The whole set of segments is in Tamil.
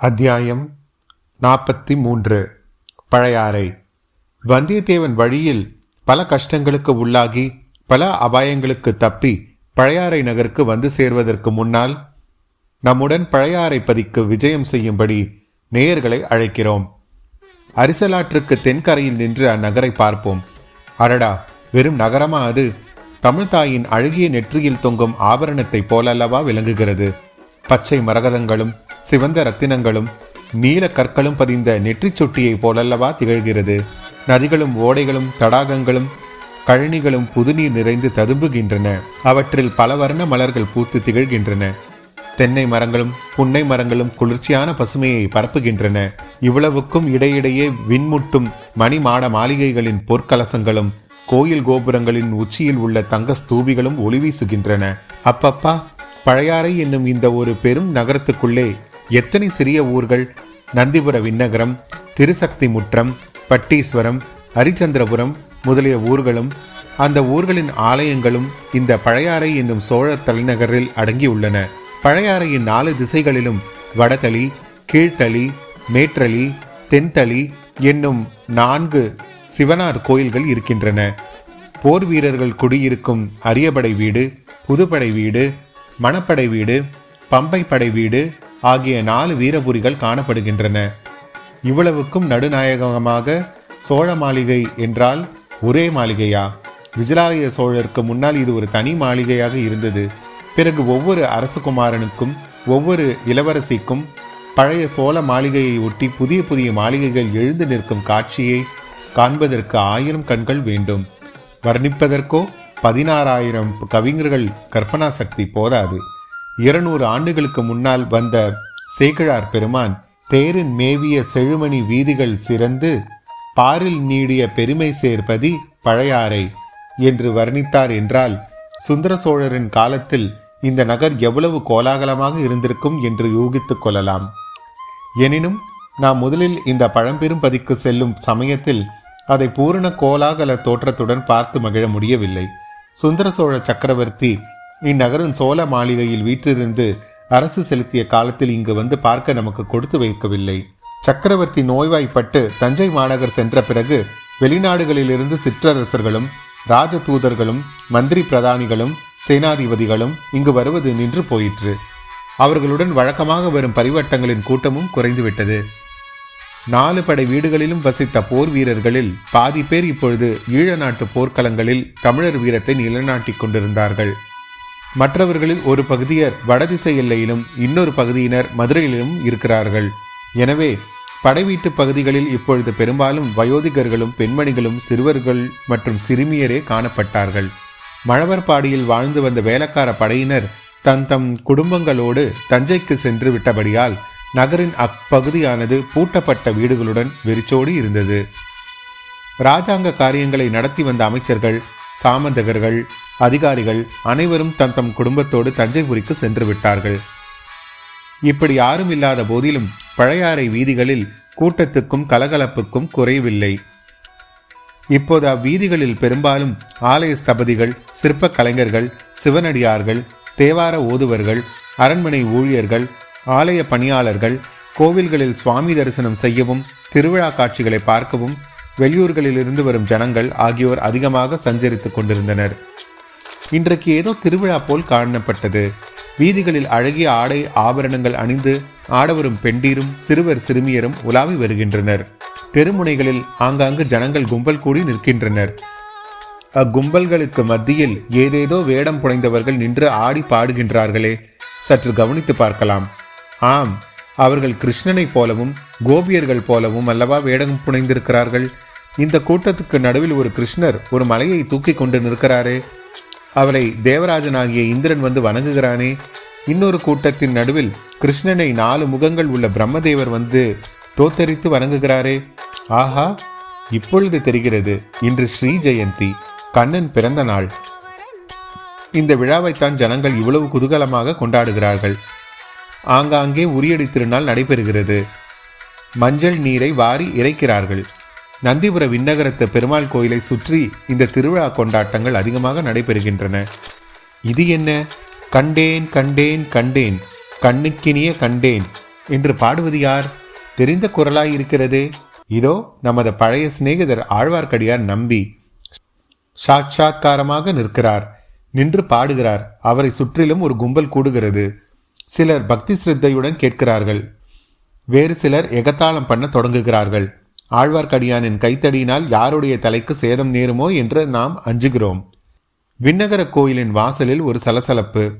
அத்தியாயம் நாற்பத்தி மூன்று பழையாறை வந்தியத்தேவன் வழியில் பல கஷ்டங்களுக்கு உள்ளாகி பல அபாயங்களுக்கு தப்பி பழையாறை நகருக்கு வந்து சேர்வதற்கு முன்னால் நம்முடன் பழையாறை பதிக்கு விஜயம் செய்யும்படி நேயர்களை அழைக்கிறோம். அரிசலாற்றுக்கு தென்கரையில் நின்று அந்நகரை பார்ப்போம். அடடா வெறும் நகரமா அது? தமிழ்தாயின் அழகிய நெற்றியில் தொங்கும் ஆபரணத்தைப் போலல்லவா விளங்குகிறது. பச்சை மரகதங்களும் சிவந்த ரத்தினங்களும் நீல கற்களும் பதிந்த நெற்றிச் சொட்டியைப் போலல்லவா திகழ்கிறது. நதிகளும் ஓடைகளும் தடாகங்களும் கழனிகளும் புதுநீர் நிறைந்து ததும்புகின்றன. அவற்றில் பல வர்ண மலர்கள் பூத்து திகழ்கின்றன. தென்னை மரங்களும் புன்னை மரங்களும் குளிர்ச்சியான பசுமையை பரப்புகின்றன. இவ்வளவுக்கும் இடையிடையே விண்முட்டும் மணி மாட மாளிகைகளின் பொற்கலசங்களும் கோயில் கோபுரங்களின் உச்சியில் உள்ள தங்க ஸ்தூபிகளும் ஒளி வீசுகின்றன. அப்பப்பா பழையாறை என்னும் இந்த ஒரு பெரும் நகரத்துக்குள்ளே எத்தனை சிறிய ஊர்கள்? நந்திபுர விண்ணகரம் திருசக்தி முற்றம் பட்டீஸ்வரம் ஹரிச்சந்திரபுரம் முதலிய ஊர்களும் அந்த ஊர்களின் ஆலயங்களும் இந்த பழையாறை என்னும் சோழர் தலைநகரில் அடங்கியுள்ளன. பழையாறையின் நாலு திசைகளிலும் வடதளி கீழ்த்தளி மேற்றளி தென்தளி என்னும் நான்கு சிவனார் கோயில்கள் இருக்கின்றன. போர் வீரர்கள் குடியிருக்கும் அரியபடை வீடு புதுப்படை வீடு மணப்படை வீடு பம்பை படை வீடு ஆகிய நாலு வீரபுரிகள் காணப்படுகின்றன. இவ்வளவுக்கும் நடுநாயகமாக சோழ மாளிகை என்றால் ஒரே மாளிகையா? விஜயாலய சோழருக்கு முன்னால் இது ஒரு தனி மாளிகையாக இருந்தது. பிறகு ஒவ்வொரு அரசகுமாரனுக்கும் ஒவ்வொரு இளவரசிக்கும் பழைய சோழ மாளிகையை ஒட்டி புதிய புதிய மாளிகைகள் எழுந்து நிற்கும் காட்சியை காண்பதற்கு ஆயிரம் கண்கள் வேண்டும். வர்ணிப்பதற்கோ பதினாறாயிரம் கவிஞர்கள் கற்பனா சக்தி போதாது. இருநூறு ஆண்டுகளுக்கு முன்னால் வந்த சேக்கிழார் பெருமான் தேரின் மேவிய செழுமணி வீதிகள் சிறந்து பாரில் நீடிய பெருமை சேர்ப்பதி பழையாறை என்று வர்ணித்தார் என்றால் சுந்தர சோழரின் காலத்தில் இந்த நகர் எவ்வளவு கோலாகலமாக இருந்திருக்கும் என்று யூகித்துக் கொள்ளலாம். எனினும் நாம் முதலில் இந்த பழம்பெரும் பதிக்கு செல்லும் சமயத்தில் அதை பூரண கோலாகல தோற்றத்துடன் பார்த்து மகிழ முடியவில்லை. சுந்தர சோழ சக்கரவர்த்தி இந்நகரின் சோழ மாளிகையில் வீற்றிருந்து அரசு செலுத்திய காலத்தில் இங்கு வந்து பார்க்க நமக்கு கொடுத்து வைக்கவில்லை. சக்கரவர்த்தி நோய்வாய்ப்பட்டு தஞ்சை மாநகர் சென்ற பிறகு வெளிநாடுகளிலிருந்து சிற்றரசர்களும் ராஜ தூதர்களும் மந்திரி பிரதானிகளும் சேனாதிபதிகளும் இங்கு வருவது நின்று போயிற்று. அவர்களுடன் வழக்கமாக வரும் பரிவட்டங்களின் கூட்டமும் குறைந்துவிட்டது. நாலு படை வீடுகளிலும் வசித்த போர் வீரர்களில் பாதி பேர் இப்பொழுது ஈழ நாட்டு போர்க்களங்களில் தமிழர் வீரத்தை நிலைநாட்டிக் கொண்டிருந்தார்கள். மற்றவர்களில் ஒரு பகுதியர் வடதிசை எல்லையிலும் இன்னொரு பகுதியினர் மதுரையிலும் இருக்கிறார்கள். எனவே படைவீட்டு பகுதிகளில் இப்பொழுது பெரும்பாலும் வயோதிகர்களும் பெண்மணிகளும் சிறுவர்கள் மற்றும் சிறுமியரே காணப்பட்டார்கள். மழவர்பாடியில் வாழ்ந்து வந்த வேலைக்கார படையினர் தன் தம் குடும்பங்களோடு தஞ்சைக்கு சென்று விட்டபடியால் நகரின் அப்பகுதியானது பூட்டப்பட்ட வீடுகளுடன் வெறிச்சோடி இருந்தது. ராஜாங்க காரியங்களை நடத்தி வந்த அமைச்சர்கள் சாமந்தகர்கள் அதிகாரிகள் அனைவரும் தன் தம் குடும்பத்தோடு தஞ்சைபுரிக்கு சென்று விட்டார்கள். இப்படி யாரும் இல்லாத போதிலும் பழையாறை வீதிகளில் கூட்டத்துக்கும் கலகலப்புக்கும் குறைவில்லை. இப்போது அவ்வீதிகளில் பெரும்பாலும் ஆலய ஸ்தபதிகள் சிற்ப கலைஞர்கள் சிவனடியார்கள் தேவார ஓதுவர்கள் அரண்மனை ஊழியர்கள் ஆலய பணியாளர்கள் கோவில்களில் சுவாமி தரிசனம் செய்யவும் திருவிழா காட்சிகளை பார்க்கவும் வெளியூர்களில் இருந்து வரும் ஜனங்கள் ஆகியோர் அதிகமாக சஞ்சரித்துக் கொண்டிருந்தனர். இன்றைக்கு ஏதோ திருவிழா போல் காணப்பட்டது. வீதிகளில் அழகிய ஆடை ஆபரணங்கள் அணிந்து ஆடவரும் பெண்டீரும் சிறுவர் சிறுமியரும் உலாவி வருகின்றனர். தெருமுனைகளில் ஆங்காங்கு ஜனங்கள் கும்பல் கூடி நிற்கின்றனர். அக்கும்பல்களுக்கு மத்தியில் ஏதேதோ வேடம் புனைந்தவர்கள் நின்று ஆடி பாடுகின்றார்களே. சற்று கவனித்து பார்க்கலாம். ஆம் அவர்கள் கிருஷ்ணனைப் போலவும் கோபியர்கள் போலவும் அல்லவா வேடம் புனைந்திருக்கிறார்கள்? இந்த கூட்டத்துக்கு நடுவில் ஒரு கிருஷ்ணர் ஒரு மலையை தூக்கி கொண்டு நிற்கிறாரே. அவளை தேவராஜனாகிய இந்திரன் வந்து வணங்குகிறானே. இன்னொரு கூட்டத்தின் நடுவில் கிருஷ்ணனை நாலு முகங்கள் உள்ள பிரம்மதேவர் வந்து தோத்தரித்து வணங்குகிறாரே. ஆஹா இப்பொழுது தெரிகிறது இன்று ஸ்ரீ ஜெயந்தி கண்ணன் பிறந்த நாள். இந்த விழாவைத்தான் ஜனங்கள் இவ்வளவு குதூகலமாக கொண்டாடுகிறார்கள். ஆங்காங்கே உரியடி திருநாள் நடைபெறுகிறது. மஞ்சள் நீரை வாரி இறைக்கிறார்கள். நந்திபுர விண்ணகரத்து பெருமாள் கோயிலை சுற்றி இந்த திருவிழா கொண்டாட்டங்கள் அதிகமாக நடைபெறுகின்றன. இது என்ன? கண்டேன் கண்டேன் கண்டேன் கண்ணுக்கினிய கண்டேன் என்று பாடுவது யார்? தெரிந்த குரலாய் இருக்கிறது. இதோ நமது பழைய சிநேகிதர் ஆழ்வார்க்கடியார் நம்பி சாட்சாத்காரமாக நிற்கிறார். நின்று பாடுகிறார். அவரை சுற்றிலும் ஒரு கும்பல் கூடுகிறது. சிலர் பக்தி சிரத்தையுடன் கேட்கிறார்கள். வேறு சிலர் எகத்தாளம் பண்ண தொடங்குகிறார்கள். ஆழ்வார்க்கடியானின் கைத்தடியினால் யாருடைய தலைக்கு சேதம் நேருமோ என்று நாம் அஞ்சுகிறோம். விண்ணகர கோயிலின் வாசலில் ஒரு சலசலப்பு.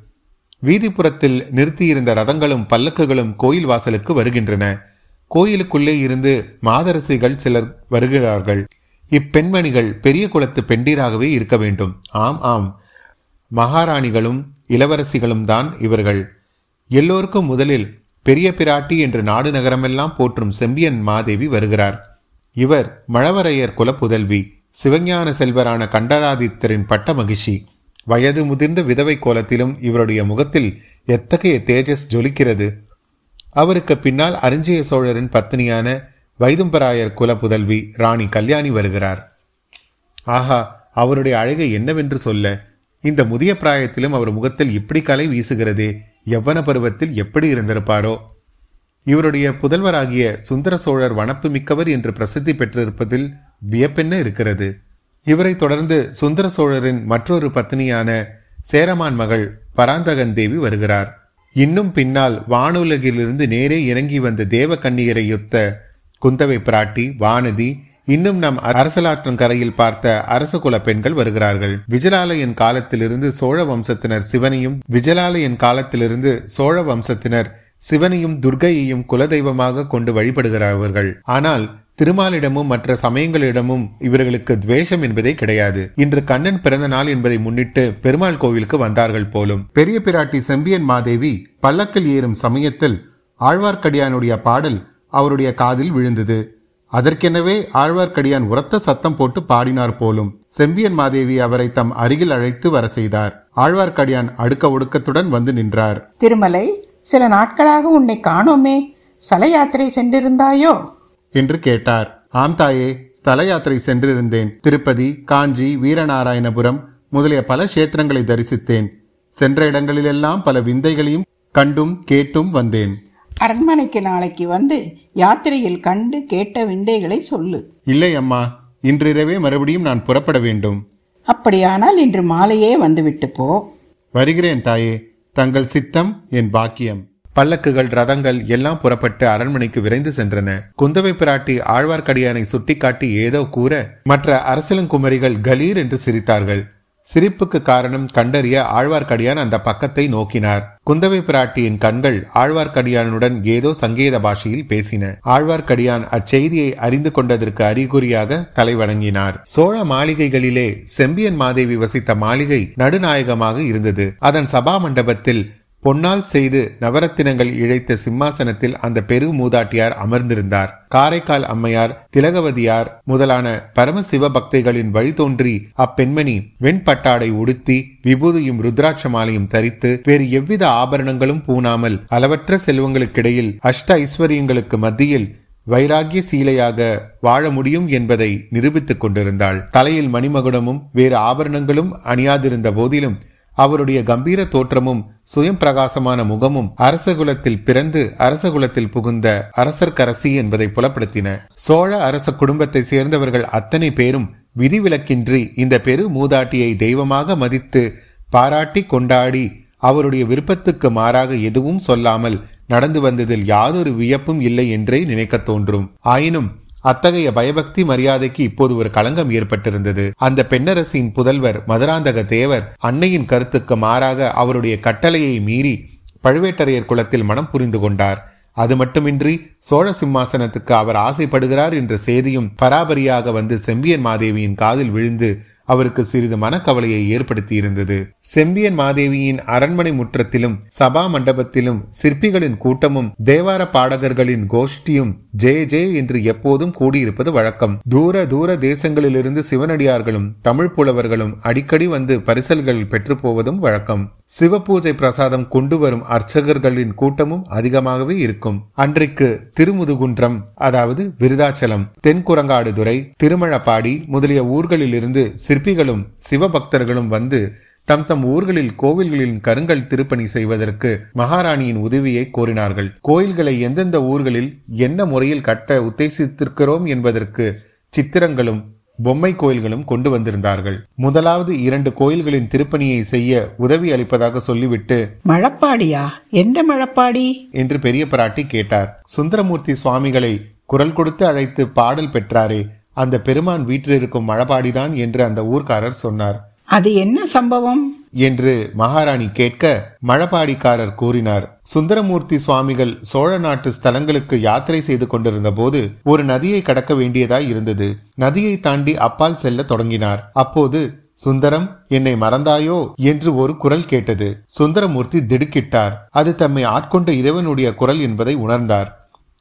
வீதிப்புறத்தில் நிறுத்தியிருந்த ரதங்களும் பல்லக்குகளும் கோயில் வாசலுக்கு வருகின்றன. கோயிலுக்குள்ளே இருந்து மாதரசிகள் சிலர் வருகிறார்கள். இப்பெண்மணிகள் பெரிய குலத்து பெண்டீராகவே இருக்க வேண்டும். ஆம் ஆம். மகாராணிகளும் இளவரசிகளும் தான் இவர்கள். எல்லோருக்கும் முதலில் பெரிய பிராட்டி என்று நாடு நகரமெல்லாம் போற்றும் செம்பியன் மாதேவி வருகிறார். இவர் மழவரையர் குலப்புதல்வி சிவஞான செல்வரான கண்டராதித்தரின் பட்ட மகிழ்ச்சி. வயது முதிர்ந்த விதவை கோலத்திலும் இவருடைய முகத்தில் எத்தகைய தேஜஸ் ஜொலிக்கிறது? அவருக்கு பின்னால் அரிஞ்சய சோழரின் பத்னியான வைதும்பராயர் குல புதல்வி ராணி கல்யாணி வருகிறார். ஆஹா அவருடைய அழகை என்னவென்று சொல்ல இந்த முதிய பிராயத்திலும் அவர் முகத்தில் இப்படி கலை வீசுகிறதே எவ்வன பருவத்தில் எப்படி இருந்திருப்பாரோ? இவருடைய புதல்வராகிய சுந்தர சோழர் வனப்பு மிக்கவர் என்று பிரசித்தி பெற்றிருப்பதில் வியப்பென்ன இருக்கிறது. இவரை தொடர்ந்து சுந்தர சோழரின் மற்றொரு பத்தினியான சேரமான் மகள் பராந்தகன் தேவி வருகிறார். இன்னும் பின்னால் வானுலகிலிருந்து நேரே இறங்கி வந்த தேவ கண்ணியரையொத்த குந்தவை பிராட்டி வானதி இன்னும் நம் அரசலாற்றன் கரையில் பார்த்த அரச குல பெண்கள் வருகிறார்கள். விஜயாலயன் காலத்திலிருந்து சோழ வம்சத்தினர் சிவனையும் விஜயாலயன் காலத்திலிருந்து சோழ வம்சத்தினர் சிவனையும் துர்கையையும் குலதெய்வமாக கொண்டு வழிபடுகிறார்கள். ஆனால் திருமாலிடமும் மற்ற சமயங்களிடமும் இவர்களுக்கு துவேஷம் என்பதே கிடையாது. இன்று கண்ணன் பிறந்த நாள் என்பதை முன்னிட்டு பெருமாள் கோவிலுக்கு வந்தார்கள் போலும். பெரிய பிராட்டி செம்பியன் மாதேவி பல்லக்கில் ஏறும் சமயத்தில் ஆழ்வார்க்கடியானுடைய பாடல் அவருடைய காதில் விழுந்தது. அதற்கெனவே ஆழ்வார்க்கடியான் உரத்த சத்தம் போட்டு பாடினார் போலும். செம்பியன் மாதேவி அவரை தம் அருகில் அழைத்து வர செய்தார். ஆழ்வார்க்கடியான் அடுக்க ஒடுக்கத்துடன் வந்து நின்றார். திருமலை சில நாட்களாக உன்னை காணோமே. சல யாத்திரை சென்றிருந்தாயோ? என்று கேட்டார். ஆம் தாயே ஸ்தல யாத்திரை சென்றிருந்தேன். திருப்பதி காஞ்சி வீரநாராயணபுரம் முதலிய பல கஷேத்திரங்களை தரிசித்தேன். சென்ற இடங்களிலெல்லாம் பல விந்தைகளையும் கண்டும் கேட்டும் வந்தேன். அரண்மனைக்கு நாளைக்கு வந்து யாத்திரையில் கண்டு கேட்ட விந்தைகளை சொல்லு. இல்லை அம்மா இன்றிரவே மறுபடியும் நான் புறப்பட வேண்டும். அப்படியானால் இன்று மாலையே வந்துவிட்டு போ. வருகிறேன் தாயே. தங்கள் சித்தம் என் பாக்கியம். பல்லக்குகள் ரதங்கள் எல்லாம் புறப்பட்டு அரண்மனைக்கு விரைந்து சென்றன. குந்தவை பிராட்டி ஆழ்வார்க்கடியானை சுட்டிக்காட்டி ஏதோ கூற மற்ற அரசலங்குமரிகள் கலீர் என்று சிரித்தார்கள். சிரிப்புக்கு காரணம் கண்டறிய ஆழ்வார்க்கடியான் அந்த பக்கத்தை நோக்கினார். குந்தவை பிராட்டியின் கண்கள் ஆழ்வார்க்கடியானுடன் ஏதோ சங்கேத பாஷையில் பேசின. ஆழ்வார்க்கடியான் அச்செய்தியை அறிந்து கொண்டதற்கு அறிகுறியாக தலைவணங்கினார். சோழ மாளிகைகளிலே செம்பியன் மாதேவி வசித்த மாளிகை நடுநாயகமாக இருந்தது. அதன் சபா மண்டபத்தில் பொன்னால் செய்து நவரத்தினங்கள் இழைத்த சிம்மாசனத்தில் அந்த பெரு மூதாட்டியார் அமர்ந்திருந்தார். காரைக்கால் அம்மையார் திலகவதியார் முதலான பரமசிவ பக்தைகளின் வழி தோன்றி அப்பெண்மணி வெண்பட்டாடை உடுத்தி விபூதியும் ருத்ராட்ச மாலையும் தரித்து வேறு எவ்வித ஆபரணங்களும் பூணாமல் அளவற்ற செல்வங்களுக்கிடையில் அஷ்ட ஐஸ்வர்யங்களுக்கு மத்தியில் வைராகிய சீலையாக வாழ முடியும் என்பதை நிரூபித்துக் கொண்டிருந்தாள். தலையில் மணிமகுடமும் வேறு ஆபரணங்களும் அணியாதிருந்த போதிலும் அவருடைய கம்பீர தோற்றமும் சுயம் பிரகாசமான முகமும் அரசகுலத்தில் பிறந்து அரசகுலத்தில் புகுந்த அரசர்கரசி என்பதை புலப்படுத்தின. சோழ அரச குடும்பத்தை சேர்ந்தவர்கள் அத்தனை பேரும் விதிவிலக்கின்றி இந்த பெரு மூதாட்டியை தெய்வமாக மதித்து பாராட்டி கொண்டாடி அவருடைய விருப்பத்துக்கு மாறாக எதுவும் சொல்லாமல் நடந்து வந்ததில் யாதொரு வியப்பும் இல்லை என்றே நினைக்க தோன்றும். ஆயினும் அத்தகைய பயபக்தி மரியாதைக்கு இப்போது ஒரு களங்கம் ஏற்பட்டிருந்தது. அந்த பெண்ணரசின் புதல்வர் மதுராந்தக தேவர் அன்னையின் கருத்துக்கு மாறாக அவருடைய கட்டளையை மீறி பழுவேட்டரையர் குலத்தில் மனம் புரிந்து கொண்டார். அது மட்டுமின்றி சோழ சிம்மாசனத்துக்கு அவர் ஆசைப்படுகிறார் என்ற செய்தியும் பராபரியாக வந்து செம்பியன் மாதேவியின் காதில் விழுந்து அவருக்கு சிறிது மனக்கவலையை ஏற்படுத்தியிருந்தது. செம்பியன் மாதேவியின் அரண்மனை முற்றத்திலும் சபா மண்டபத்திலும் சிற்பிகளின் கூட்டமும் தேவார பாடகர்களின் கோஷ்டியும் ஜே ஜே என்று எப்போதும் கூடியிருப்பது வழக்கம். தூர தூர தேசங்களிலிருந்து சிவனடியார்களும் தமிழ் புலவர்களும் அடிக்கடி வந்து பரிசல்கள் பெற்று போவதும் வழக்கம். சிவபூஜை பிரசாதம் கொண்டு வரும் அர்ச்சகர்களின் கூட்டமும் அதிகமாகவே இருக்கும். அன்றைக்கு திருமுதுகுன்றம் அதாவது விருதாச்சலம் தென்குரங்காடுதுறை திருமழப்பாடி முதலிய ஊர்களிலிருந்து சிற்பிகளும் சிவபக்தர்களும் வந்து தம் தம் ஊர்களில் கோவில்களில் கருங்கல் திருப்பணி செய்வதற்கு மகாராணியின் உதவியை கோரினார்கள். கோயில்களை எந்தெந்த ஊர்களில் என்ன முறையில் கட்ட உத்தேசித்திருக்கிறோம் என்பதற்கு சித்திரங்களும் பொம்மை கோயில்களும் கொண்டு வந்திருந்தார்கள். முதலாவது இரண்டு கோயில்களின் திருப்பணியை செய்ய உதவி அளிப்பதாக சொல்லிவிட்டு மழப்பாடியா? எந்த மழப்பாடி? என்று பெரிய பிராட்டி கேட்டார். சுந்தரமூர்த்தி சுவாமிகளை குரல் கொடுத்து அழைத்து பாடல் பெற்றாரே அந்த பெருமான் வீட்டில் இருக்கும் மழபாடிதான் என்று அந்த ஊர்க்காரர் சொன்னார். அது என்ன சம்பவம்? என்று மகாராணி கேட்க மழபாடிக்காரர் கூறினார். சுந்தரமூர்த்தி சுவாமிகள் சோழ நாட்டு ஸ்தலங்களுக்கு யாத்திரை செய்து கொண்டிருந்த போது ஒரு நதியை கடக்க வேண்டியதாய் இருந்தது. நதியை தாண்டி அப்பால் செல்ல தொடங்கினார். அப்போது சுந்தரம் என்னை மறந்தாயோ? என்று ஒரு குரல் கேட்டது. சுந்தரமூர்த்தி திடுக்கிட்டார். அது தம்மை ஆட்கொண்ட இறைவனுடைய குரல் என்பதை உணர்ந்தார்.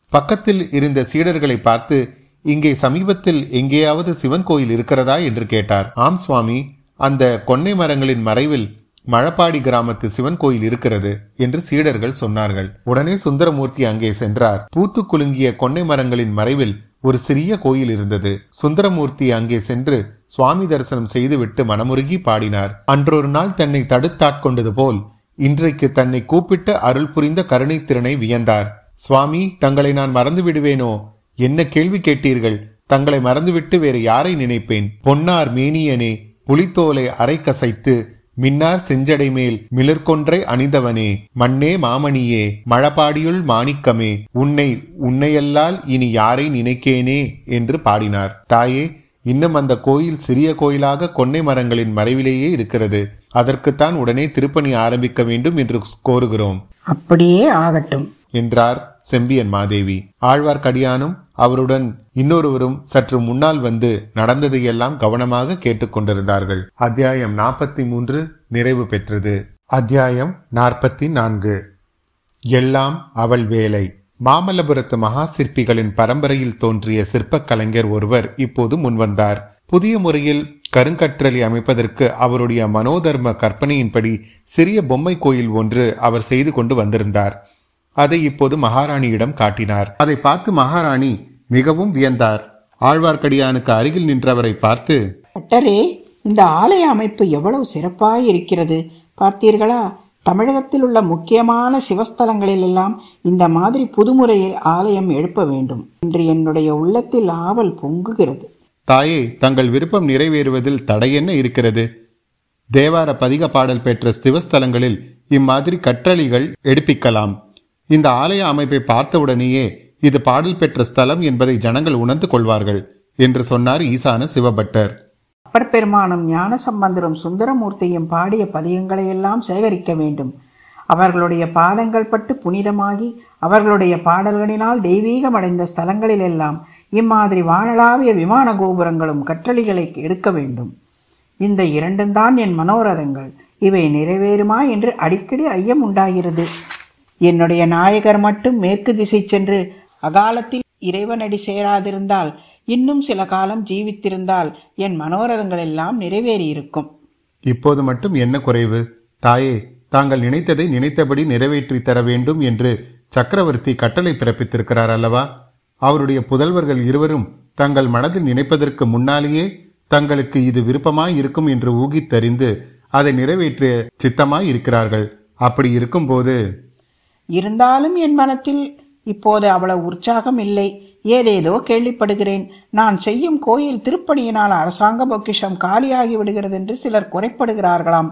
பக்கத்தில் இருந்த சீடர்களை பார்த்து இங்கே சமீபத்தில் எங்கேயாவது சிவன் கோயில் இருக்கிறதா? என்று கேட்டார். ஆம் சுவாமி. அந்த கொன்னை மரங்களின் மறைவில் மழப்பாடி கிராமத்து சிவன் கோயில் இருக்கிறது என்று சீடர்கள் சொன்னார்கள். உடனே சுந்தரமூர்த்தி அங்கே சென்றார். பூத்து குலுங்கிய கொன்னை மரங்களின் மறைவில் ஒரு சிறிய கோயில் இருந்தது. சுந்தரமூர்த்தி அங்கே சென்று சுவாமி தரிசனம் செய்துவிட்டு மனமுருகி பாடினார். அன்றொரு நாள் தன்னை தடுத்தாட்கொண்டது போல் இன்றைக்கு தன்னை கூப்பிட்டு அருள் புரிந்த கருணை திறனை வியந்தார். சுவாமி தங்களை நான் மறந்து விடுவேனோ? என்ன கேள்வி கேட்டீர்கள்? தங்களை மறந்துவிட்டு வேறு யாரை நினைப்பேன்? பொன்னார் மேனியனே புலித்தோலை அரை கசைத்து மின்னார் செஞ்சடை மேல் மிளர்கொன்றை அணிந்தவனே. மண்ணே மாமணியே மழபாடியுள் மாணிக்கமே உன்னை உன்னையல்லால் இனி யாரை நினைக்கேனே என்று பாடினார். தாயே இன்னும் அந்த கோயில் சிறிய கோயிலாக கொன்னை மரங்களின் மறைவிலேயே இருக்கிறது. அதற்குத்தான் உடனே திருப்பணி ஆரம்பிக்க வேண்டும் என்று கோருகிறோம். அப்படியே ஆகட்டும். என்றார் செம்பியன் மாதேவி. ஆழ்வார்க்கடியானும் அவருடன் இன்னொருவரும் சற்று முன்னால் வந்து நடந்ததையெல்லாம் கவனமாக கேட்டுக்கொண்டிருந்தார்கள் அத்தியாயம் நாற்பத்தி மூன்று நிறைவு பெற்றது. அத்தியாயம் நாற்பத்தி நான்கு எல்லாம் அவள் வேலை. மாமல்லபுரத்து மகா சிற்பிகளின் பரம்பரையில் தோன்றிய சிற்பக் கலைஞர் ஒருவர் இப்போது முன்வந்தார். புதிய முறையில் கருங்கற்றலை அமைப்பதற்கு அவருடைய மனோதர்ம கற்பனையின்படி சிறிய பொம்மை கோயில் ஒன்று அவர் செய்து கொண்டு வந்திருந்தார். அதை இப்போது மகாராணியிடம் காட்டினார். அதை பார்த்து மகாராணி மிகவும் வியந்தார். ஆழ்வார்க்கடியானுக்கு அருகில் நின்றவரை பார்த்து பட்டரே இந்த ஆலய அமைப்பு எவ்வளவு சிறப்பாய் இருக்கிறது. பார்த்தீர்களா? தமிழகத்தில் உள்ள முக்கியமான சிவஸ்தலங்களில் எல்லாம் இந்த மாதிரி புதுமுறையில் ஆலயம் எழுப்ப வேண்டும் என்று என்னுடைய உள்ளத்தில் ஆவல் பொங்குகிறது. தாயே தங்கள் விருப்பம் நிறைவேறுவதில் தடையென்ன இருக்கிறது? தேவார பதிக பாடல் பெற்ற சிவஸ்தலங்களில் இம்மாதிரி கற்றளிகள் எடுப்பிக்கலாம். இந்த ஆலய அமைப்பை பார்த்தவுடனேயே இது பாடல் பெற்ற ஸ்தலம் என்பதை ஜனங்கள் உணர்ந்து கொள்வார்கள் என்று சொன்னார் ஈசான சிவபட்டர். அப்பர் பெருமானும் ஞான சம்பந்தரும் சுந்தரமூர்த்தியும் பாடிய பதியங்களை எல்லாம் சேகரிக்க வேண்டும். அவர்களுடைய பாதங்கள் பட்டு புனிதமாகி அவர்களுடைய பாடல்களினால் தெய்வீகம் அடைந்த ஸ்தலங்களிலெல்லாம் இம்மாதிரி வானளாவிய விமான கோபுரங்களும் கற்றளிகளை எடுக்க வேண்டும். இந்த இரண்டும் தான் என் மனோரதங்கள். இவை நிறைவேறுமா என்று அடிக்கடி ஐயம் உண்டாகிறது என்னுடைய நாயகர் மட்டும் மேற்கு திசை சென்று அகாலத்தில் இறைவனடி சேராதிருந்தால் இன்னும் சில காலம் ஜீவித்திருந்தால் என் மனோரதங்கள் எல்லாம் நிறைவேறியிருக்கும். இப்போது மட்டும் என்ன குறைவு? தாயே தாங்கள் நினைத்ததை நினைத்தபடி நிறைவேற்றி தர வேண்டும் என்று சக்கரவர்த்தி கட்டளை பிறப்பித்திருக்கிறார் அல்லவா? அவருடைய புதல்வர்கள் இருவரும் தங்கள் மனதில் நினைப்பதற்கு முன்னாலேயே தங்களுக்கு இது விருப்பமாய் இருக்கும் என்று ஊகித்தறிந்து அதை நிறைவேற்றிய சித்தமாய் இருக்கிறார்கள். அப்படி இருக்கும்போது இருந்தாலும் என் மனத்தில் இப்போது அவ்வளவு உற்சாகம் இல்லை. ஏதேதோ கேள்விப்படுகிறேன். நான் செய்யும் கோயில் திருப்பணியினால் அரசாங்க பொக்கிஷம் காலியாகி விடுகிறது என்று சிலர் குறைப்படுகிறார்களாம்.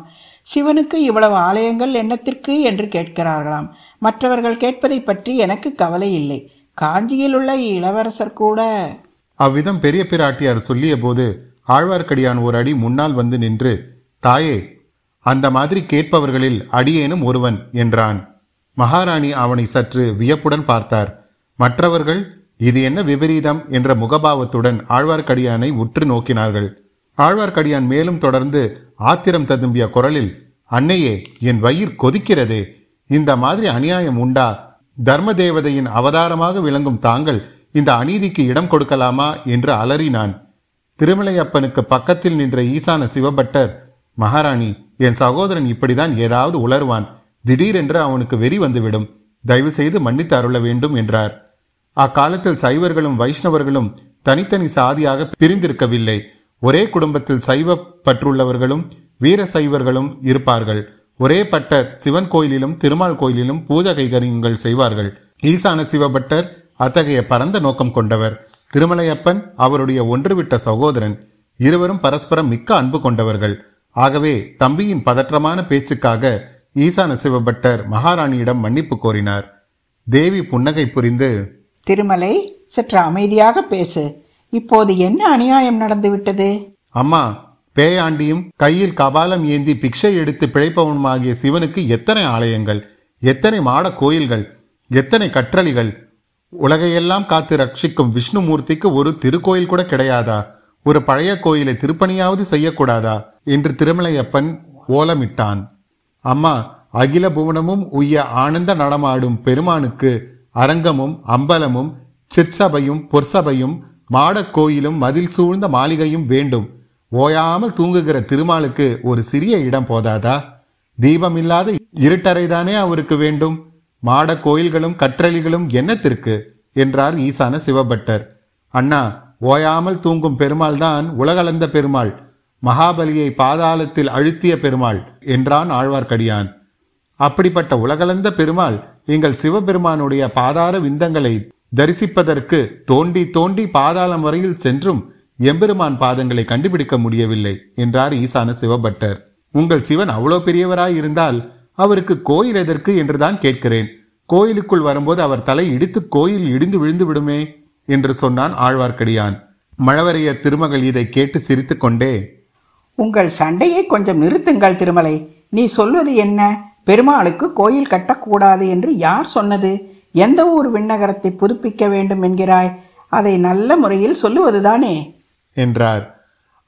சிவனுக்கு இவ்வளவு ஆலயங்கள் என்னத்திற்கு என்று கேட்கிறார்களாம். மற்றவர்கள் கேட்பதை பற்றி எனக்கு கவலை இல்லை. காஞ்சியில் உள்ள இளவரசர் கூட. அவ்விதம் பெரிய பிராட்டியார் சொல்லிய போது ஆழ்வார்க்கடியான் ஒரு அடி முன்னால் வந்து நின்று தாயே அந்த மாதிரி கேட்பவர்களில் அடியேனும் ஒருவன் என்றான். மகாராணி அவனை சற்று வியப்புடன் பார்த்தார். மற்றவர்கள் இது என்ன விபரீதம்? என்ற முகபாவத்துடன் ஆழ்வார்க்கடியானை உற்று நோக்கினார்கள். ஆழ்வார்க்கடியான் மேலும் தொடர்ந்து ஆத்திரம் ததும்பிய குரலில் அன்னையே என் வயிர் கொதிக்கிறதே. இந்த மாதிரி அநியாயம் உண்டா? தர்ம தேவதையின் அவதாரமாக விளங்கும் தாங்கள் இந்த அநீதிக்கு இடம் கொடுக்கலாமா? என்று அலறினான். திருமலையப்பனுக்கு பக்கத்தில் நின்ற ஈசான சிவபட்டர் மகாராணி என் சகோதரன் இப்படிதான் ஏதாவது உளருவான் திடீரென்று அவனுக்கு வெறி வந்துவிடும். தயவு செய்து மன்னித்து அருள வேண்டும் என்றார். அக்காலத்தில் சைவர்களும் வைஷ்ணவர்களும் தனித்தனி சாதியாக பிரிந்திருக்கவில்லை. ஒரே குடும்பத்தில் சைவ பற்றுள்ளவர்களும் வீர சைவர்களும் இருப்பார்கள். ஒரே பட்டர் சிவன் கோயிலிலும் திருமால் கோயிலிலும் பூஜை கைகரியங்கள் செய்வார்கள். ஈசான சிவபட்டர் அத்தகைய பரந்த நோக்கம் கொண்டவர். திருமலையப்பன் அவருடைய ஒன்றுவிட்ட சகோதரன். இருவரும் பரஸ்பரம் மிக்க அன்பு கொண்டவர்கள். ஆகவே தம்பியின் பதற்றமான பேச்சுக்காக ஈசான சிவபட்டர் மகாராணியிடம் மன்னிப்பு கோரினார். தேவி புன்னகை புரிந்து திருமலை சற்று அமைதியாக பேசு. இப்போது என்ன அநியாயம் நடந்துவிட்டது? அம்மா பேயாண்டியும் கையில் கபாலம் ஏந்தி பிக்ஷை எடுத்து பிழைப்பவனுமாகிய சிவனுக்கு எத்தனை ஆலயங்கள் எத்தனை மாட கோயில்கள் எத்தனை கற்றளிகள்? உலகையெல்லாம் காத்து ரட்சிக்கும் விஷ்ணுமூர்த்திக்கு ஒரு திருக்கோயில் கூட கிடையாதா? ஒரு பழைய கோயிலை திருப்பணியாவது செய்யக்கூடாதா? என்று திருமலையப்பன் ஓலமிட்டான். அம்மா அகில புவனமும் உய்ய ஆனந்த நடமாடும் பெருமானுக்கு அரங்கமும் அம்பலமும் சிற்சபையும் பொற்சபையும் மாடக் கோயிலும் மதில் சூழ்ந்த மாளிகையும் வேண்டும். ஓயாமல் தூங்குகிற திருமாலுக்கு ஒரு சிறிய இடம் போதாதா? தீபம் இல்லாத இருட்டறைதானே அவருக்கு வேண்டும். மாட கோயில்களும் கற்றளிகளும் என்னத்திற்கு? என்றார் ஈசான சிவபட்டர். அண்ணா ஓயாமல் தூங்கும் பெருமாள் தான் உலகளந்த பெருமாள். மகாபலியை பாதாளத்தில் அழுத்திய பெருமாள் என்றான் ஆழ்வார்க்கடியான். அப்படிப்பட்ட உலகளந்த பெருமாள் எங்கள் சிவபெருமானுடைய பாதார விந்தங்களை தரிசிப்பதற்கு தோண்டி தோண்டி பாதாளம் வரையில் சென்றும் எம்பெருமான் பாதங்களை கண்டுபிடிக்க முடியவில்லை என்றார் ஈசான சிவபட்டர். உங்கள் சிவன் அவ்வளோ பெரியவராய் இருந்தால் அவருக்கு கோயில் எதற்கு என்றுதான் கேட்கிறேன். கோயிலுக்குள் வரும்போது அவர் தலை இடித்து கோயில் இடிந்து விழுந்து விடுமே என்று சொன்னான் ஆழ்வார்க்கடியான். மழவரைய திருமகள் இதை கேட்டு சிரித்துக்கொண்டே உங்கள் சண்டையை கொஞ்சம் நிறுத்துங்கள் திருமலை. நீ சொல்வது என்ன? பெருமாளுக்கு கோயில் கட்டக்கூடாது என்று யார் சொன்னது? எந்த ஊர் விண்ணகரத்தை புதுப்பிக்க வேண்டும் என்கிறாய்? அதை நல்ல முறையில் சொல்லுவதுதானே? என்றார்.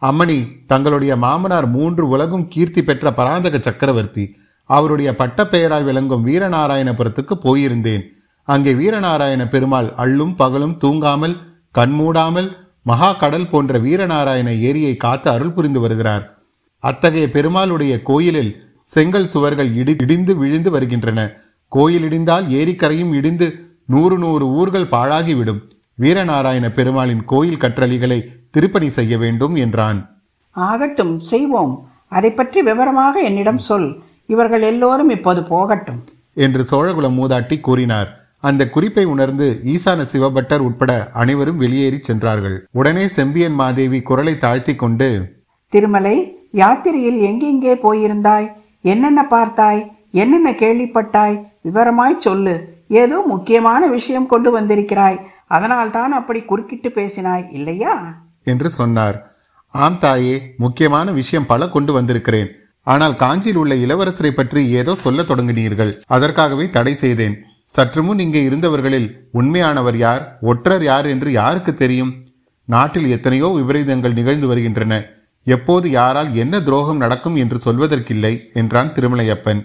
அம்மணி தங்களுடைய மாமனார் மூன்று உலகும் கீர்த்தி பெற்ற பராந்தக சக்கரவர்த்தி. அவருடைய பட்டப்பெயரால் விளங்கும் வீரநாராயணபுரத்துக்கு போயிருந்தேன். அங்கே வீரநாராயண பெருமாள் அள்ளும் பகலும் தூங்காமல் கண்மூடாமல் மகா கடல் போன்ற வீரநாராயண ஏரியை காத்து அருள் புரிந்து வருகிறார். அத்தகைய பெருமாளுடைய கோயிலில் செங்கல் சுவர்கள் இடி இடிந்து விழுந்து வருகின்றன. கோயில் இடிந்தால் ஏரிக்கரையும் இடிந்து நூறு நூறு ஊர்கள் பாழாகிவிடும். வீரநாராயண பெருமாளின் கோயில் கற்றளிகளை திருப்பணி செய்ய வேண்டும் என்றான். ஆகட்டும் செய்வோம். அதை பற்றி விவரமாக என்னிடம் சொல். இவர்கள் எல்லோரும் இப்போது போகட்டும். என்று சோழகுல மூதாட்டி கூறினார். அந்த குறிப்பை உணர்ந்து ஈசான சிவபட்டர் உட்பட அனைவரும் வெளியேறி சென்றார்கள். உடனே செம்பியன் மாதேவி குரலை தாழ்த்தி கொண்டு திருமலை யாத்திரையில் எங்கெங்கே போயிருந்தாய்? என்னென்ன பார்த்தாய்? என்னென்ன கேள்விப்பட்டாய்? விவரமாய் சொல்லு. ஏதோ முக்கியமான விஷயம் கொண்டு வந்திருக்கிறாய். அதனால்தான் அப்படி குறுக்கிட்டு பேசினாய் இல்லையா? என்று சொன்னார். ஆம் தாயே முக்கியமான விஷயம் பல கொண்டு வந்திருக்கிறேன். ஆனால் காஞ்சியில் உள்ள இளவரசரை பற்றி ஏதோ சொல்லத் தொடங்கினீர்கள். அதற்காகவே தடை செய்தேன். சற்றுமுன் இங்கே இருந்தவர்களில் உண்மையானவர் யார் ஒற்றர் யார் என்று யாருக்கு தெரியும்? நாட்டில் எத்தனையோ விபரீதங்கள் நிகழ்ந்து வருகின்றன. எப்போது யாரால் என்ன துரோகம் நடக்கும் என்று சொல்வதற்கில்லை என்றான் திருமலையப்பன்.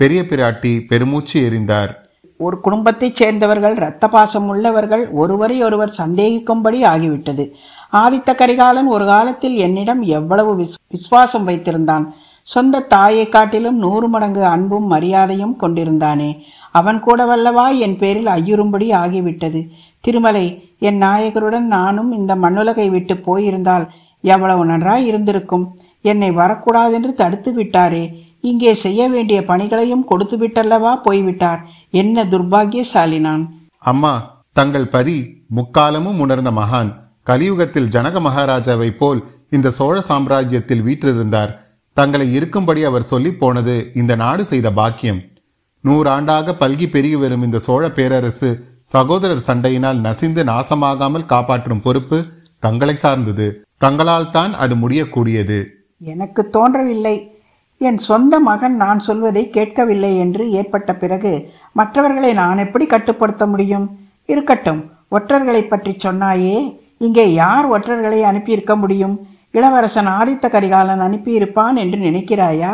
பெரிய பிராட்டி பெருமூச்சு எறிந்தார் ஒரு குடும்பத்தைச் சேர்ந்தவர்கள் இரத்த பாசம் உள்ளவர்கள் ஒருவரை ஒருவர் சந்தேகிக்கும்படி ஆகிவிட்டது. ஆதித்த கரிகாலன் ஒரு காலத்தில் என்னிடம் எவ்வளவு விஸ் விசுவாசம் வைத்திருந்தான். சொந்த தாயை காட்டிலும் நூறு மடங்கு அன்பும் மரியாதையும் கொண்டிருந்தானே. அவன் கூட வல்லவா என் பேரில் ஐயுறும்படி ஆகிவிட்டது. திருமலை என் நாயகருடன் நானும் இந்த மண்ணுலகை விட்டு போயிருந்தால் எவ்வளவு நன்றாய் இருந்திருக்கும். என்னை வரக்கூடாதென்று தடுத்து விட்டாரே. இங்கே செய்ய வேண்டிய பணிகளையும் கொடுத்து விட்டல்லவா? போய்விட்டார். என்ன துர்பாகியசாலி நான். அம்மா தங்கள் பதி முக்காலமும் உணர்ந்த மகான் கலியுகத்தில் ஜனக மகாராஜாவை போல் இந்த சோழ சாம்ராஜ்யத்தில் வீற்றிருந்தார். தங்களை இருக்கும்படி அவர் சொல்லி போனது இந்த நாடு செய்த பாக்கியம். நூறாண்டாக பல்கி பெருகி வரும் இந்த சோழ பேரரசு சகோதரர் சண்டையினால் நசிந்து நாசமாகாமல் காப்பாற்றும் பொறுப்பு தங்களை சார்ந்தது. தங்களால் தான் அது முடியக்கூடியது. எனக்கு தோன்றவில்லை. என் சொந்த மகன் நான் சொல்வதை கேட்கவில்லை என்று ஏற்பட்ட பிறகு மற்றவர்களை நான் எப்படி கட்டுப்படுத்த முடியும்? இருக்கட்டும் ஒற்றர்களை பற்றி சொன்னாயே இங்கே யார் ஒற்றர்களை அனுப்பியிருக்க முடியும்? இளவரசன் ஆதித்த கரிகாலன் அனுப்பியிருப்பான் என்று நினைக்கிறாயா?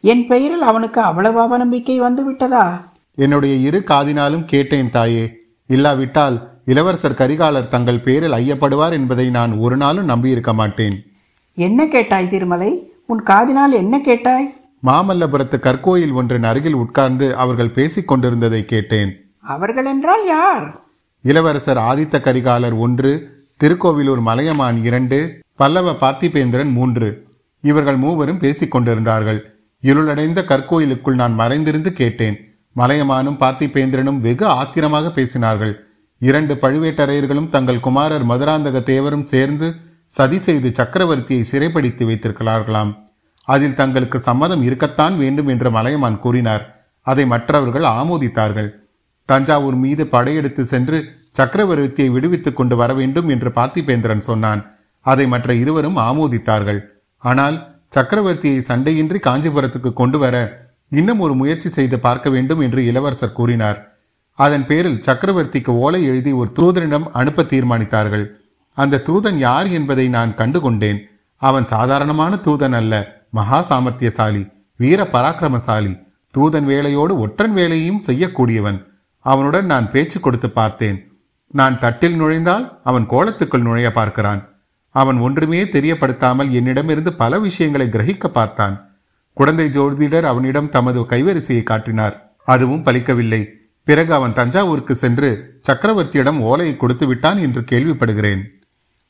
என் பெயரில் அவனுக்கு அவ்வளவு அவநம்பிக்கை வந்து விட்டதா என்னுடைய இரு காதினாலும் கேட்டேன் தாயே. இல்லாவிட்டால் இளவரசர் கரிகாலர் தங்கள் பேரில் ஐயப்படுவார் என்பதை நான் ஒரு நாளும் நம்பியிருக்க மாட்டேன். என்ன கேட்டாய் திருமலை? உன் காதினால் என்ன கேட்டாய்? மாமல்லபுரத்து கற்கோயில் ஒன்றின் அருகில் உட்கார்ந்து அவர்கள் பேசிக் கொண்டிருந்ததை கேட்டேன். அவர்கள் என்றால் யார்? இளவரசர் ஆதித்த கரிகாலர் ஒன்று திருக்கோவிலூர் மலையமான் இரண்டு பல்லவ பார்த்திபேந்திரன் மூன்று. இவர்கள் மூவரும் பேசிக் கொண்டிருந்தார்கள். இருளடைந்த கற்கோயிலுக்குள் நான் மறைந்திருந்து கேட்டேன். மலையமானும் பார்த்திபேந்திரனும் வெகு ஆத்திரமாக பேசினார்கள். இரண்டு பழுவேட்டரையர்களும் தங்கள் குமாரர் மதுராந்தக தேவரும் சேர்ந்து சதி செய்து சக்கரவர்த்தியை சிறைப்படுத்தி வைத்திருக்கிறார்களாம். அதில் தங்களுக்கு சம்மதம் இருக்கத்தான் வேண்டும் என்று மலையமான் கூறினார். அதை மற்றவர்கள் ஆமோதித்தார்கள். தஞ்சாவூர் மீது படையெடுத்து சென்று சக்கரவர்த்தியை விடுவித்துக் கொண்டு வர வேண்டும் என்று பார்த்திபேந்திரன் சொன்னான். அதை மற்ற இருவரும் ஆமோதித்தார்கள். ஆனால் சக்கரவர்த்தியை சண்டையின்றி காஞ்சிபுரத்துக்கு கொண்டு வர இன்னும் ஒரு முயற்சி செய்து பார்க்க வேண்டும் என்று இளவரசர் கூறினார். அதன் பேரில் சக்கரவர்த்திக்கு ஓலை எழுதி ஒரு தூதனிடம் அனுப்ப தீர்மானித்தார்கள். அந்த தூதன் யார் என்பதை நான் கண்டுகொண்டேன். அவன் சாதாரணமான தூதன் அல்ல மகா சாமர்த்தியசாலி வீர பராக்கிரமசாலி தூதன் வேலையோடு ஒற்றன் வேலையும் செய்யக்கூடியவன். அவனுடன் நான் பேச்சு கொடுத்து பார்த்தேன். நான் தட்டில் நுழைந்தால் அவன் கோலத்துக்குள் நுழைய பார்க்கிறான். அவன் ஒன்றுமே தெரியப்படுத்தாமல் என்னிடமிருந்து பல விஷயங்களை கிரகிக்க பார்த்தான். குழந்தை ஜோதிடர் அவனிடம் தமது கைவரிசையை காட்டினார். அதுவும் பலிக்கவில்லை. பிறகு அவன் தஞ்சாவூருக்கு சென்று சக்கரவர்த்தியிடம் ஓலையை கொடுத்து விட்டான் என்று கேள்விப்படுகிறேன்.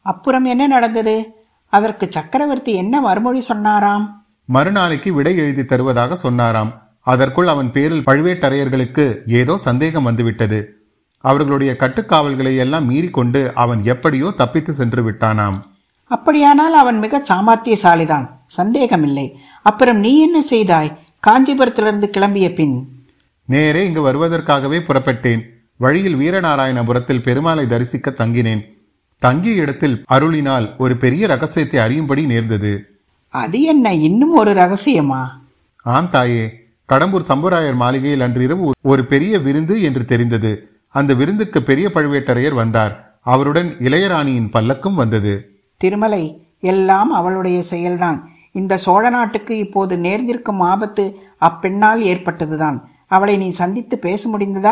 அப்புறம் என்ன நடந்தது? அதற்கு சக்கரவர்த்தி என்ன மறுமொழி சொன்னாராம்? மறுநாளைக்கு விடை எழுதி தருவதாக சொன்னாராம். அதற்குள் அவன் பேரில் பழுவேட்டரையர்களுக்கு ஏதோ சந்தேகம் வந்துவிட்டது. அவர்களுடைய கட்டுக்காவல்களை எல்லாம் மீறிக்கொண்டு அவன் எப்படியோ தப்பித்து சென்று விட்டானாம். அப்படியானால் அவன் மிக சாமர்த்தியசாலிதான். சந்தேகமில்லை. அப்புறம் நீ என்ன செய்தாய்? காஞ்சிபுரத்திலிருந்து கிளம்பிய பின். நேரே இங்கு வருவதற்காகவே புறப்பட்டேன். வழியில் வீரநாராயணபுரத்தில் பெருமாளை தரிசிக்க தங்கினேன். தங்கிய இடத்தில் அருளினால் ஒரு பெரிய ரகசியத்தை அறியும்படி நேர்ந்தது. அது என்ன? இன்னும் ஒரு ரகசியமா? ஆம் தாயே. கடம்பூர் சம்புராயர் மாளிகையில் அன்றிரவு ஒரு பெரிய விருந்து என்று தெரிந்தது. அந்த விருந்துக்கு பெரிய பழுவேட்டரையர் வந்தார். அவருடன் இளையராணியின் பல்லக்கும் வந்தது. திருமலை எல்லாம் அவளுடைய செயல்தான். இந்த சோழ நாட்டுக்கு இப்போது நேர்ந்திருக்கும் ஆபத்து அப்பெண்ணால் ஏற்பட்டதுதான். அவளை நீ சந்தித்து பேச முடிந்ததா?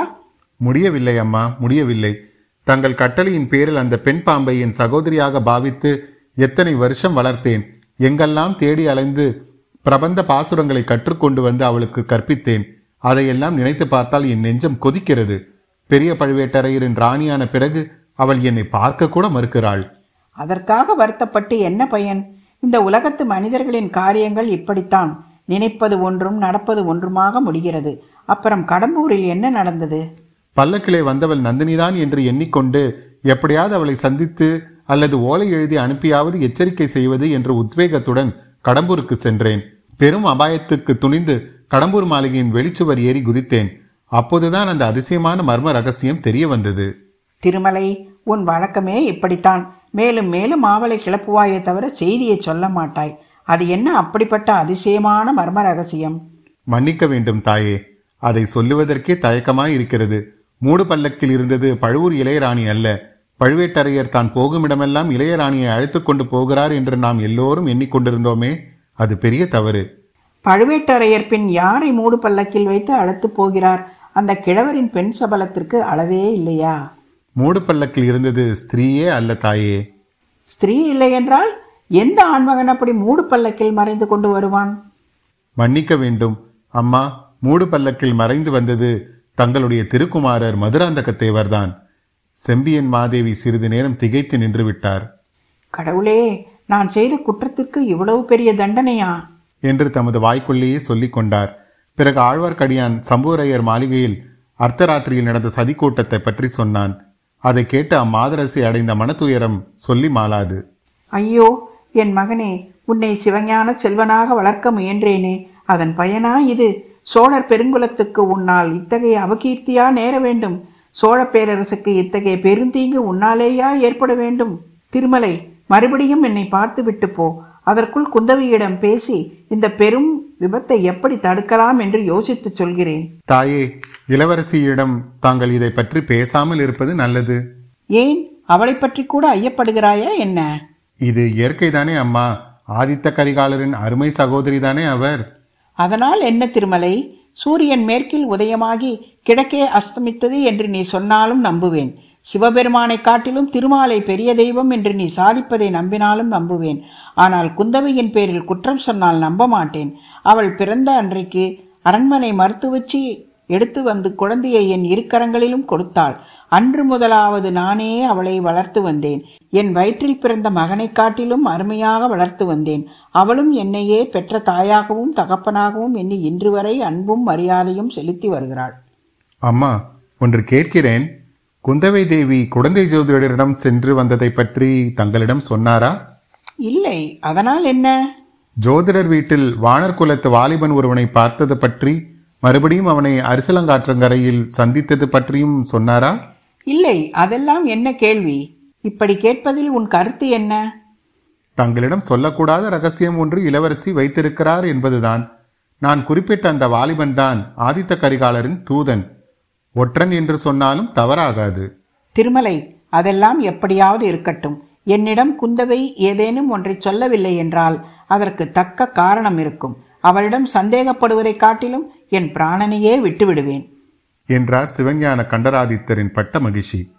முடியவில்லை அம்மா முடியவில்லை. தங்கள் கட்டளையின் பேரில் அந்த பெண் பாம்பை என் சகோதரியாக பாவித்து எத்தனை வருஷம் வளர்த்தேன். எங்கெல்லாம் தேடி அலைந்து பிரபந்த பாசுரங்களை கற்றுக்கொண்டு வந்து அவளுக்கு கற்பித்தேன். அதையெல்லாம் நினைத்து பார்த்தால் என் நெஞ்சம் கொதிக்கிறது. பெரிய பழுவேட்டரையரின் ராணியான பிறகு அவள் என்னை பார்க்க கூட மறுக்கிறாள். அதற்காக வருத்தப்பட்டு என்ன பயன்? இந்த உலகத்து மனிதர்களின் காரியங்கள் இப்படித்தான். நினைப்பது ஒன்றும் நடப்பது ஒன்றுமாக முடிகிறது. அப்புறம் கடம்பூரில் என்ன நடந்தது? பல்லக்கிலே வந்தவள் நந்தினிதான் என்று எண்ணிக்கொண்டு எப்படியாவது அவளை சந்தித்து அல்லது ஓலை எழுதி அனுப்பியாவது எச்சரிக்கை செய்வது என்ற உத்வேகத்துடன் கடம்பூருக்கு சென்றேன். பெரும் அபாயத்துக்கு துணிந்து கடம்பூர் மாளிகையின் வெளிச்சுவர் ஏறி குதித்தேன். அப்போதுதான் அந்த அதிசயமான மர்ம ரகசியம் தெரிய வந்தது. திருமலை உன் வழக்கமே இப்படித்தான். மேலும் மேலும் ஆவலை கிளப்புவாயே தவிர செய்தியை சொல்ல மாட்டாய். அது என்ன அப்படிப்பட்ட அதிசயமான மர்ம ரகசியம்? மன்னிக்க வேண்டும் தாயே. அதை சொல்லுவதற்கே தயக்கமாய் இருக்கிறது. மூடு பல்லக்கில் இருந்தது பழுவூர் இளையராணி அல்ல. பழுவேட்டரையர் தான் போகுமிடமெல்லாம் இளையராணியை அழைத்துக் கொண்டு போகிறார் என்று நாம் எல்லோரும் எண்ணிக்கொண்டிருந்தோமே அது பெரிய தவறு. பழுவேட்டரையர் பின் யாரை மூடு பல்லக்கில் வைத்து அழைத்து போகிறார்? அந்த கிழவரின் பெண் சபலத்திற்கு அளவே இல்லையா? மூடு பல்லக்கில் இருந்தது ஸ்திரீயே அல்ல தாயே. ஸ்திரீ இல்லை என்றால் எந்த ஆண்மகன் அப்படி மூடு பல்லக்கில் மறைந்து கொண்டு வருவான்? மன்னிக்க வேண்டும். அம்மா மூடு பல்லக்கில் மறைந்து வந்தது தங்களுடைய திருக்குமாரர் மதுராந்தகத்தேவர்தான். செம்பியன் மாதேவி சிறிது நேரம் திகைத்து நின்று விட்டார். கடவுளே நான் செய்த குற்றத்துக்கு இவ்வளவு பெரிய தண்டனையா? என்று தமது வாய்க்குள்ளேயே சொல்லிக் கொண்டார். பிறகு ஆழ்வார்க்கடியான் சம்புவரையர் மாளிகையில் அர்த்தராத்திரியில் நடந்த சதிக்கூட்டத்தை பற்றி சொன்னான். அதை கேட்டு அம்மாதரசி அடைந்த மனத்துயரம் சொல்லி மாளாது. ஐயோ என் மகனே உன்னை சிவஞான செல்வனாக வளர்க்க முயன்றேனே. அதன் பயனா இது? சோழர் பெருங்குலத்துக்கு உன்னால் இத்தகைய அவகீர்த்தியா நேர வேண்டும்? சோழ பேரரசுக்கு இத்தகைய பெருந்தீங்கு உன்னாலேயா ஏற்பட வேண்டும்? திருமலை மறுபடியும் என்னை பார்த்து விட்டு போ. அதற்குள் குந்தவியிடம் பேசி இந்த பெரும் விபத்தை எப்படி தடுக்கலாம் என்று யோசித்துச் சொல்கிறேன். தாயே இளவரசியிடம் தாங்கள் இதை பற்றி பேசாமல் இருப்பது நல்லது. ஏன்? அவளை பற்றி கூட ஐயப்படுகிறாயா என்ன? இது இயற்கைதானே அம்மா. ஆதித்த கரிகாலரின் அருமை சகோதரிதானே அவர். அதனால் என்ன திருமலை? சூரியன் மேற்கில் உதயமாகி கிழக்கே அஸ்தமித்தது என்று நீ சொன்னாலும் நம்புவேன். சிவபெருமானை காட்டிலும் திருமாலை பெரிய தெய்வம் என்று நீ சாதிப்பதை நம்பினாலும் நம்புவேன். ஆனால் குந்தவையின் பேரில் குற்றம் சொன்னால் நம்ப மாட்டேன். அவள் பிறந்த அன்றைக்கு அரண்மனை மருத்துவச்சி எடுத்து வந்து குழந்தையை என் இரு கரங்களிலும் கொடுத்தாள். அன்று முதலாவது நானே அவளை வளர்த்து வந்தேன். என் வயிற்றில் பிறந்த மகனைக் காட்டிலும் அருமையாக வளர்த்து வந்தேன். அவளும் என்னையே பெற்ற தாயாகவும் தகப்பனாகவும் எண்ணி இன்று வரை அன்பும் மரியாதையும் செலுத்தி வருகிறாள். அம்மா ஒன்று கேட்கிறேன். குந்தவை தேவி குழந்தை ஜோதிடரிடம் சென்று வந்ததை பற்றி தங்களிடம் சொன்னாரா? இல்லை. அதனால் என்ன? ஜோதிடர் வீட்டில் வானர் குலத்து வாலிபன் ஒருவனை பார்த்தது பற்றி மறுபடியும் அவனை அரிசலங்காற்றங்கரையில் சந்தித்தது பற்றியும் சொன்னாரா? இல்லை அதெல்லாம் என்ன கேள்வி? இப்படி கேட்பதில் உன் கருத்து என்ன? தங்களிடம் சொல்லக்கூடாத ரகசியம் ஒன்று இளவரசி வைத்திருக்கிறார் என்பதுதான். நான் குறிப்பிட்ட அந்த வாலிபன் தான் ஆதித்த கரிகாலரின் தூதன். ஒற்றன் என்று சொன்னாலும் தவறாகாது. திருமலை அதெல்லாம் எப்படியாவது இருக்கட்டும். என்னிடம் குந்தவை ஏதேனும் ஒன்றை சொல்லவில்லை என்றால் அதற்கு தக்க காரணம் இருக்கும். அவளிடம் சந்தேகப்படுவதைக் காட்டிலும் என் பிராணனையே விட்டுவிடுவேன். என்றார் சிவஞான கண்டராதித்தரின் பட்ட மகிழ்ச்சி.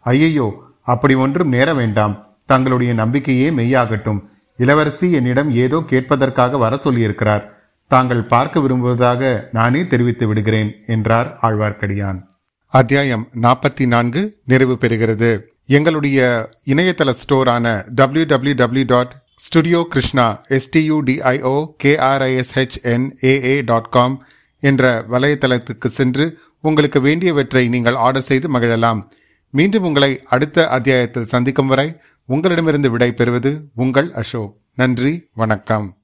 ஐயையோ அப்படி ஒன்றும் நேர வேண்டாம். தங்களுடைய நம்பிக்கையே மெய்யாகட்டும். இளவரசி என்னிடம் ஏதோ கேட்பதற்காக வர சொல்லியிருக்கிறார். தாங்கள் பார்க்க விரும்புவதாக நானே தெரிவித்து விடுகிறேன் என்றார் ஆழ்வார்க்கடியான். அத்தியாயம் நாற்பத்தி நான்கு நிறைவு பெறுகிறது. எங்களுடைய இணையதள ஸ்டோரான W W W dot studio Krishna STUDIO KRISHNAA dot com என்ற வலைத்தளத்துக்கு சென்று உங்களுக்கு வேண்டியவற்றை நீங்கள் ஆர்டர் செய்து மகிழலாம். மீண்டும் உங்களை அடுத்த அத்தியாயத்தில் சந்திக்கும் வரை உங்களிடமிருந்து விடை பெறுவது உங்கள் அசோக். நன்றி வணக்கம்.